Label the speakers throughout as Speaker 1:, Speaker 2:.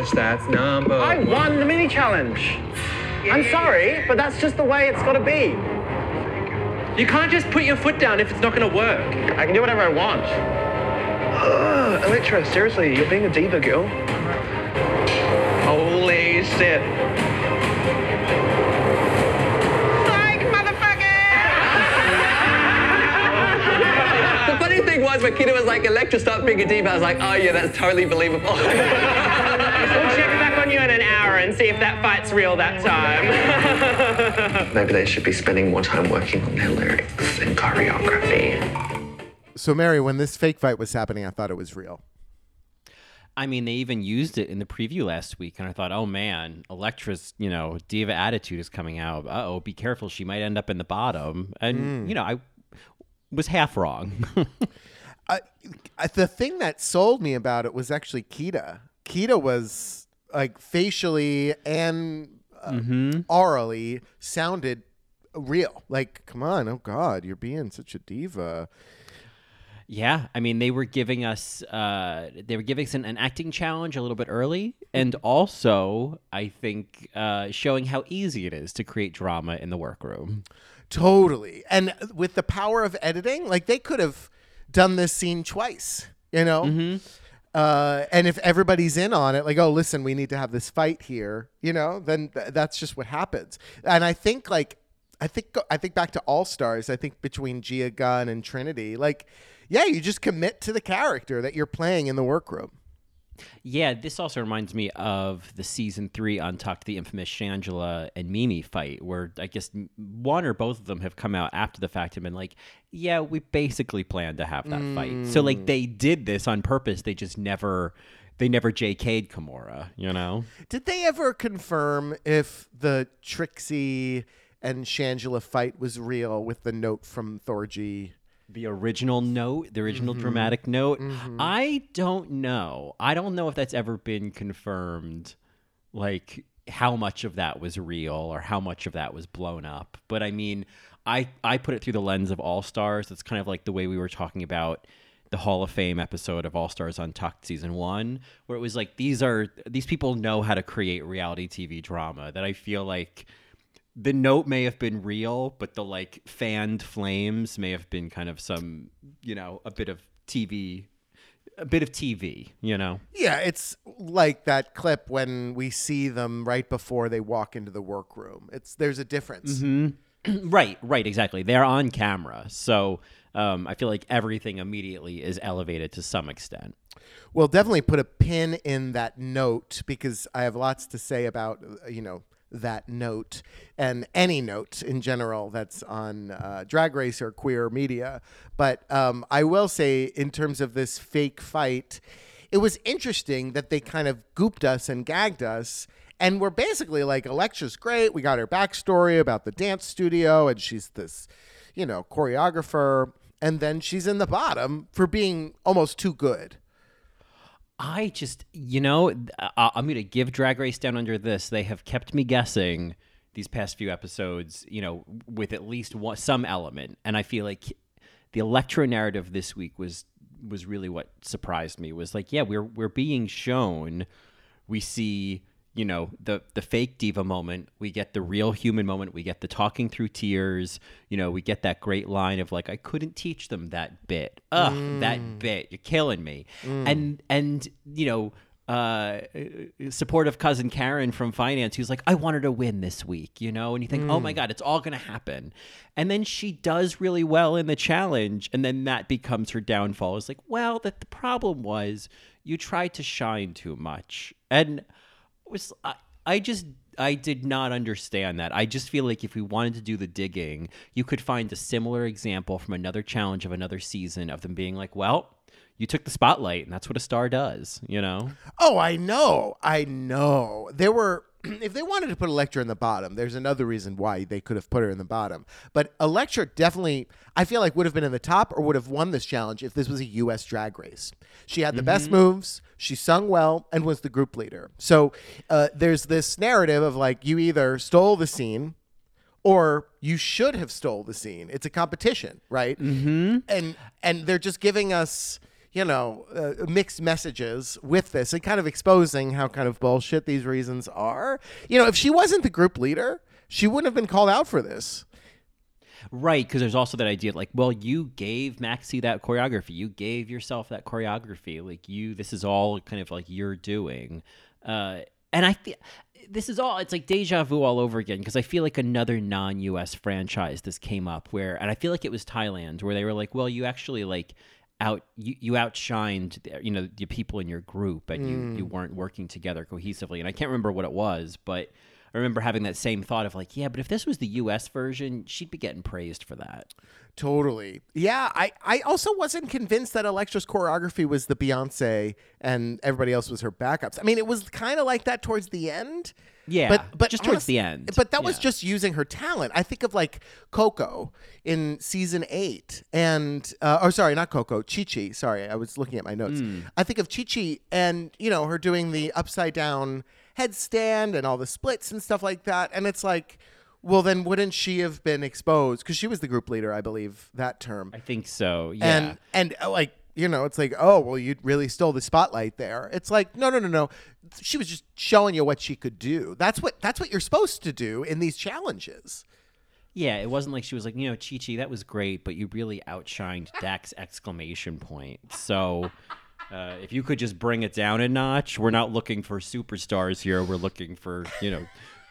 Speaker 1: The bitch that's number
Speaker 2: I
Speaker 1: one.
Speaker 2: won the mini challenge. I'm sorry, but that's just the way it's got to be.
Speaker 1: You can't just put your foot down if it's not gonna work.
Speaker 2: I can do whatever I want.
Speaker 3: Ugh, Elektra, seriously, you're being a diva, girl.
Speaker 1: Holy shit.
Speaker 4: The funny thing was when Kita was like, Elektra, stop being a diva, I was like, oh yeah, that's totally believable.
Speaker 5: We'll check back on you in an hour and see if that fight's real that time.
Speaker 3: Maybe they should be spending more time working on their lyrics and choreography.
Speaker 6: So, Mary, when this fake fight was happening, I thought it was real.
Speaker 7: I mean, they even used it in the preview last week, and I thought, oh man, Elektra's, you know, diva attitude is coming out. Uh oh, be careful, she might end up in the bottom. And you know, I was half wrong.
Speaker 6: I, I, the thing that sold me about it was actually Kita. Kita was like facially and uh, orally sounded real. Like, come on, oh God, you're being such a diva.
Speaker 7: Yeah, I mean, they were giving us uh, they were giving us an, an acting challenge a little bit early, and also I think uh, showing how easy it is to create drama in the workroom.
Speaker 6: Totally. And with the power of editing, like they could have done this scene twice, you know? Uh, and if everybody's in on it, like, oh, listen, we need to have this fight here, you know, then th- that's just what happens. And I think, like, I think I think back to All Stars. I think between Gia Gunn and Trinity, like, yeah, you just commit to the character that you're playing in the workroom.
Speaker 7: Yeah, this also reminds me of the season three Untucked, the infamous Shangela and Mimi fight, where I guess one or both of them have come out after the fact and been like, yeah, we basically planned to have that fight. So, like, they mm. did this on purpose. They just never. They never JK'd Kimura, you know?
Speaker 6: Did they ever confirm if the Trixie and Shangela fight was real with the note from Thorgy?
Speaker 7: The original note, the original mm-hmm. dramatic note. Mm-hmm. I don't know. I don't know if that's ever been confirmed, like how much of that was real or how much of that was blown up. But I mean, I I put it through the lens of All Stars. It's kind of like the way we were talking about the Hall of Fame episode of All Stars Untucked season one, where it was like these are these people know how to create reality TV drama. That I feel like the note may have been real, but the like fanned flames may have been kind of some, you know, a bit of TV, a bit of TV, you know.
Speaker 6: Yeah, it's like that clip when we see them right before they walk into the workroom. It's there's a difference.
Speaker 7: right, right, exactly. They're on camera, so um, I feel like everything immediately is elevated to some extent.
Speaker 6: We'll definitely put a pin in that note because I have lots to say about uh, you know that note and any note in general that's on uh, drag race or queer media. But um, I will say, in terms of this fake fight, it was interesting that they kind of gooped us and gagged us. And we're basically like, Elektra's great. We got her backstory about the dance studio, and she's this, you know, choreographer. And then she's in the bottom for being almost too good.
Speaker 7: I just, you know, I- uh, I'm going to give Drag Race Down Under this. They have kept me guessing these past few episodes, you know, with at least one, some element. And I feel like the Elektra narrative this week was was really what surprised me. Was like, yeah, we're we're being shown. We see, you know, the the fake diva moment. We get the real human moment. We get the talking through tears. You know, we get that great line of like, I couldn't teach them that bit. Ugh, that mm. bit. You're killing me. Mm. And and you know. Uh, supportive cousin Karen from finance who's like, I want her to win this week, you know, and you think, oh my mm. God, it's all going to happen. And then she does really well in the challenge. And then that becomes her downfall. It's like, well, that the problem was you tried to shine too much. And was, I, I just, I did not understand that. I just feel like if we wanted to do the digging, you could find a similar example from another challenge of another season of them being like, well, you took the spotlight and that's what a star does, you know?
Speaker 6: Oh, I know. I know. There were if they wanted to put Elektra in the bottom, there's another reason why they could have put her in the bottom. But Elektra definitely I feel like would have been in the top or would have won this challenge if this was a US drag race. She had the best moves, she sung well and was the group leader. So, uh, there's this narrative of like you either stole the scene or you should have stole the scene. It's a competition, right? Mm-hmm. And and they're just giving us you know, uh, mixed messages with this and kind of exposing how kind of bullshit these reasons are. You know, if she wasn't the group leader, she wouldn't have been called out for this.
Speaker 7: Right, because there's also that idea like, well, you gave Maxi that choreography. You gave yourself that choreography. Like you, this is all kind of like you're doing. Uh, and I feel this is all it's like deja vu all over again because I feel like another non-US franchise this came up where and I feel like it was Thailand where they were like, well, you actually like out you, you outshined you know the people in your group and you you mm. weren't working together cohesively. And I can't remember what it was, but I remember having that same thought of like, yeah, but if this was the US version, she'd be getting praised for that.
Speaker 6: Totally. Yeah, I, I also wasn't convinced that Elektra's choreography was the Beyonce and everybody else was her backups. I mean, it was kind of like that towards the end.
Speaker 7: Yeah,
Speaker 6: but but
Speaker 7: just towards the end.
Speaker 6: But that was just using her talent. I think of like Coco in season eight, and uh, or sorry, not Coco, Chi Chi. Sorry, I was looking at my notes.
Speaker 7: Hmm.
Speaker 6: I think of Chi Chi, and you know her doing the upside down headstand and all the splits and stuff like that. And it's like, well, then wouldn't she have been exposed? Because she was the group leader, I believe, that term.
Speaker 7: I think so. Yeah.
Speaker 6: And and uh, like you know, it's like, oh, well, you really stole the spotlight there. It's like, no, no, no, no. She was just showing you what she could do. That's what that's what you're supposed to do in these challenges.
Speaker 7: Yeah, it wasn't like she was like, you know, Chi Chi, that was great, but you really outshined Dax exclamation point. So uh, if you could just bring it down a notch, we're not looking for superstars here. We're looking for, you know,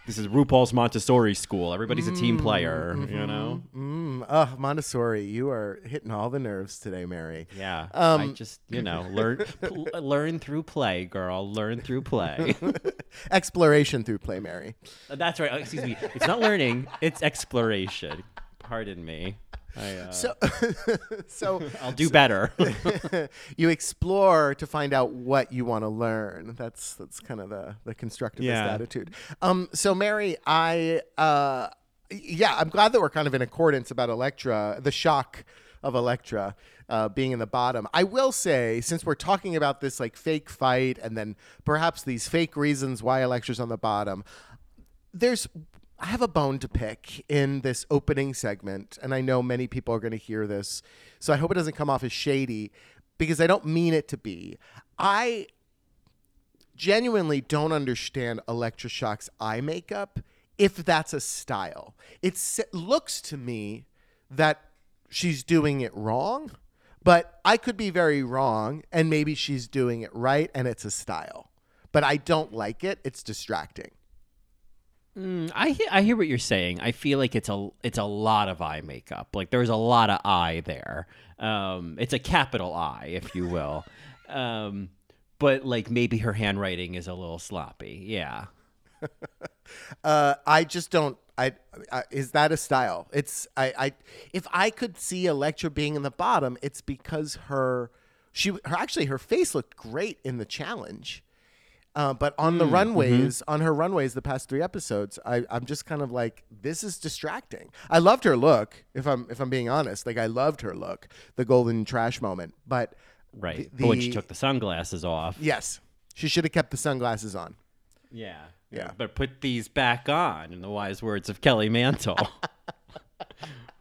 Speaker 7: this is RuPaul's Montessori school. Everybody's a team player, you know?
Speaker 6: Mm, oh, Montessori, you are hitting all the nerves today, Mary.
Speaker 7: Yeah.
Speaker 6: Um,
Speaker 7: I just, you know, learn pl- learn through play, girl. Learn through play.
Speaker 6: Exploration through play, Mary.
Speaker 7: That's right. Oh, Excuse me. It's not learning, it's exploration. Pardon me. I, uh,
Speaker 6: So, so
Speaker 7: I'll do better.
Speaker 6: you explore to find out what you want to learn. That's that's kind of the the constructivist
Speaker 7: Yeah.
Speaker 6: attitude. Um, so Mary, I uh, yeah, I'm glad that we're kind of in accordance about Elektra, the shock of Elektra uh, being in the bottom. I will say, since we're talking about this like fake fight and then perhaps these fake reasons why Elektra's on the bottom, there's I have a bone to pick in this opening segment, and I know many people are going to hear this, so I hope it doesn't come off as shady because I don't mean it to be. I genuinely don't understand Elektra Shock's eye makeup if that's a style. It looks to me that she's doing it wrong, but I could be very wrong, and maybe she's doing it right, and it's a style. But I don't like it. It's distracting.
Speaker 7: I hear, I hear what you're saying. I feel like it's a it's a lot of eye makeup. Like there's a lot of eye there. Um, it's a capital I, if you will. Um, but like maybe her handwriting is a little sloppy. Yeah.
Speaker 6: Uh, I just don't. I, I is that a style? It's I, I. If I could see Elektra being in the bottom, it's because her, she, her actually her face looked great in the challenge, uh, but on the runways, on her runways, the past three episodes, I, I'm just kind of like, this is distracting. I loved her look. If I'm if I'm being honest, like I loved her look, the golden trash moment, but
Speaker 7: Right.
Speaker 6: the-
Speaker 7: but when she took the sunglasses off.
Speaker 6: yes, she should have kept the sunglasses on.
Speaker 7: Yeah.
Speaker 6: Yeah.
Speaker 7: But put these back on, in the wise words of Kelly Mantle.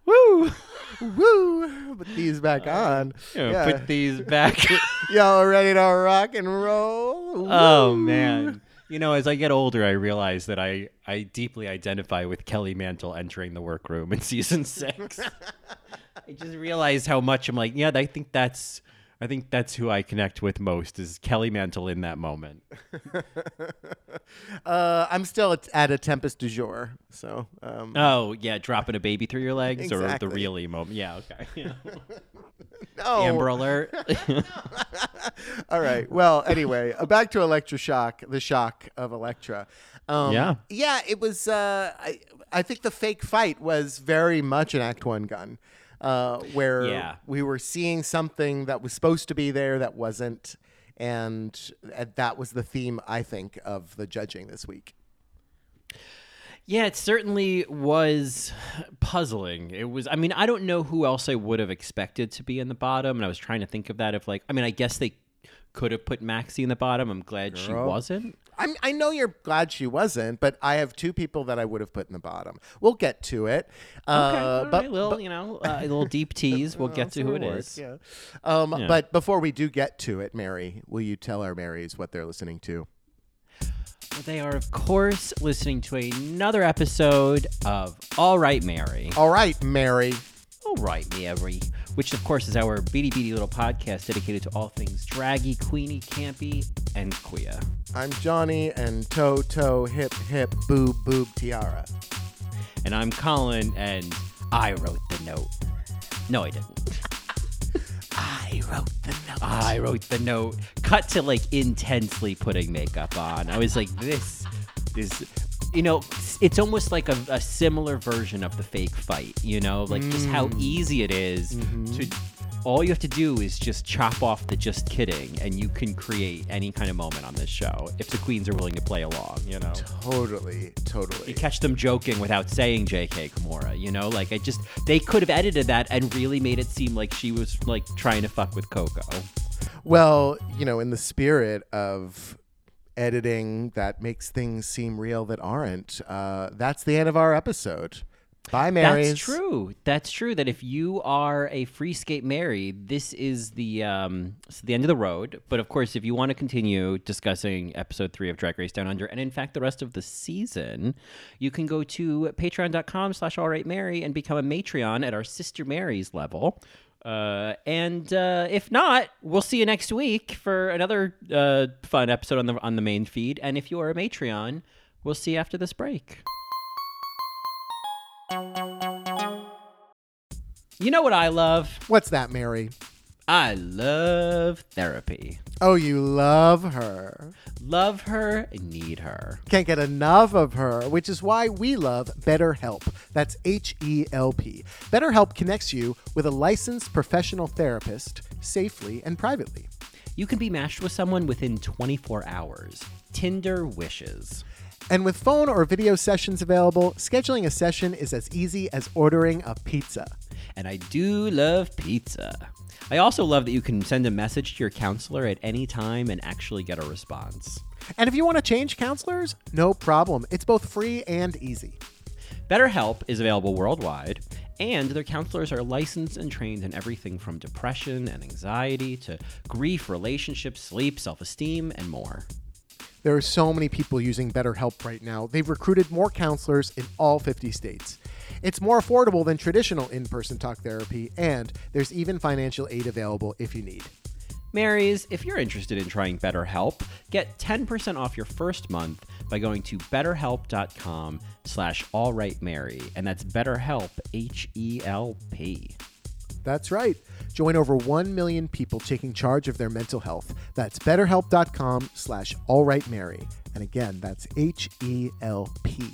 Speaker 7: Woo!
Speaker 6: Woo! Put these back uh, on.
Speaker 7: You
Speaker 6: Yeah.
Speaker 7: Put these back.
Speaker 6: Y'all ready to rock and roll?
Speaker 7: Oh man. You know, as I get older, I realize that I, I deeply identify with Kelly Mantle entering the workroom in season six. I just realized how much I'm like, yeah, I think that's I think that's who I connect with most is Kelly Mantle in that moment.
Speaker 6: Uh, I'm still at, a Tempest DuJour, so um,
Speaker 7: Oh yeah, dropping a baby through your legs or the really moment. Yeah, okay. Yeah.
Speaker 6: no.
Speaker 7: Amber Alert.
Speaker 6: All right. Well, anyway, uh, back to Elektra Shock, the shock of Elektra. Um,
Speaker 7: Yeah.
Speaker 6: Yeah, it was. Uh, I I think the fake fight was very much an Act One gun, uh, where
Speaker 7: Yeah.
Speaker 6: we were seeing something that was supposed to be there that wasn't, and uh, that was the theme I think of the judging this week.
Speaker 7: Yeah, it certainly was puzzling. It was. I mean, I don't know who else I would have expected to be in the bottom, and I was trying to think of that. If like, I mean, I guess they could have put Maxi in the bottom. I'm glad she wasn't.
Speaker 6: I'm, I know you're glad she wasn't, but I have two people that I would have put in the bottom. We'll get to it.
Speaker 7: Okay,
Speaker 6: Uh, but,
Speaker 7: right, little, you know, uh, a little deep tease. We'll get to who it is.
Speaker 6: Yeah. Um,
Speaker 7: Yeah.
Speaker 6: But before we do get to it, Mary, will you tell our Marys what they're listening to?
Speaker 7: They are, of course, listening to another episode of All Right, Mary.
Speaker 6: All right, Mary.
Speaker 7: All Right, Mary, which, of course, is our beady beady little podcast dedicated to all things draggy, queenie, campy, and queer.
Speaker 6: I'm Johnny and toe toe hip hip boob boob tiara.
Speaker 7: And I'm Colin, and I wrote the note. No, I didn't.
Speaker 6: I wrote the note.
Speaker 7: I wrote the note. Cut to like intensely putting makeup on. I was like, this is, you know, it's almost like a, a similar version of the fake fight, you know, like just how mm. easy it is mm-hmm. to. All you have to do is just chop off the just kidding, and you can create any kind of moment on this show if the queens are willing to play along, you know?
Speaker 6: Totally, totally.
Speaker 7: You catch them joking without saying JK Kimura, you know? Like, I just, they could have edited that and really made it seem like she was, like, trying to fuck with Coco.
Speaker 6: Well, you know, in the spirit of editing that makes things seem real that aren't, uh, that's the end of our episode. Bye, Marys.
Speaker 7: That's true. That's true. That if you are a free skate Mary, this is the um, the end of the road. But of course, if you want to continue discussing episode three of Drag Race Down Under, and in fact the rest of the season, you can go to patreon.com slash all right Mary and become a Matreon at our sister Mary's level. Uh, and uh, if not, we'll see you next week for another uh, fun episode on the on the main feed. And if you are a Matreon, we'll see you after this break. You know what I love?
Speaker 6: What's that, Mary?
Speaker 7: I love therapy.
Speaker 6: Oh, you love her.
Speaker 7: Love her, need her.
Speaker 6: Can't get enough of her, which is why we love BetterHelp. That's H E L P. BetterHelp connects you with a licensed professional therapist safely and privately.
Speaker 7: You can be matched with someone within 24 hours. Tinder wishes.
Speaker 6: And with phone or video sessions available, scheduling a session is as easy as ordering a pizza.
Speaker 7: And I do love pizza. I also love that you can send a message to your counselor at any time and actually get a response.
Speaker 6: And if you want to change counselors, no problem. It's both free and easy.
Speaker 7: BetterHelp is available worldwide, and their counselors are licensed and trained in everything from depression and anxiety to grief, relationships, sleep, self esteem, and more.
Speaker 6: There are so many people using BetterHelp right now. They've recruited more counselors in all 50 states. It's more affordable than traditional in person talk therapy, and there's even financial aid available if you need.
Speaker 7: Marys, if you're interested in trying BetterHelp, get 10% off your first month by going to betterhelp.com slash allrightmary. And that's BetterHelp, H-E-L-P.
Speaker 6: That's right. Join over 1 million people taking charge of their mental health. That's betterhelp.com slash allrightmary. And again, that's H E L P.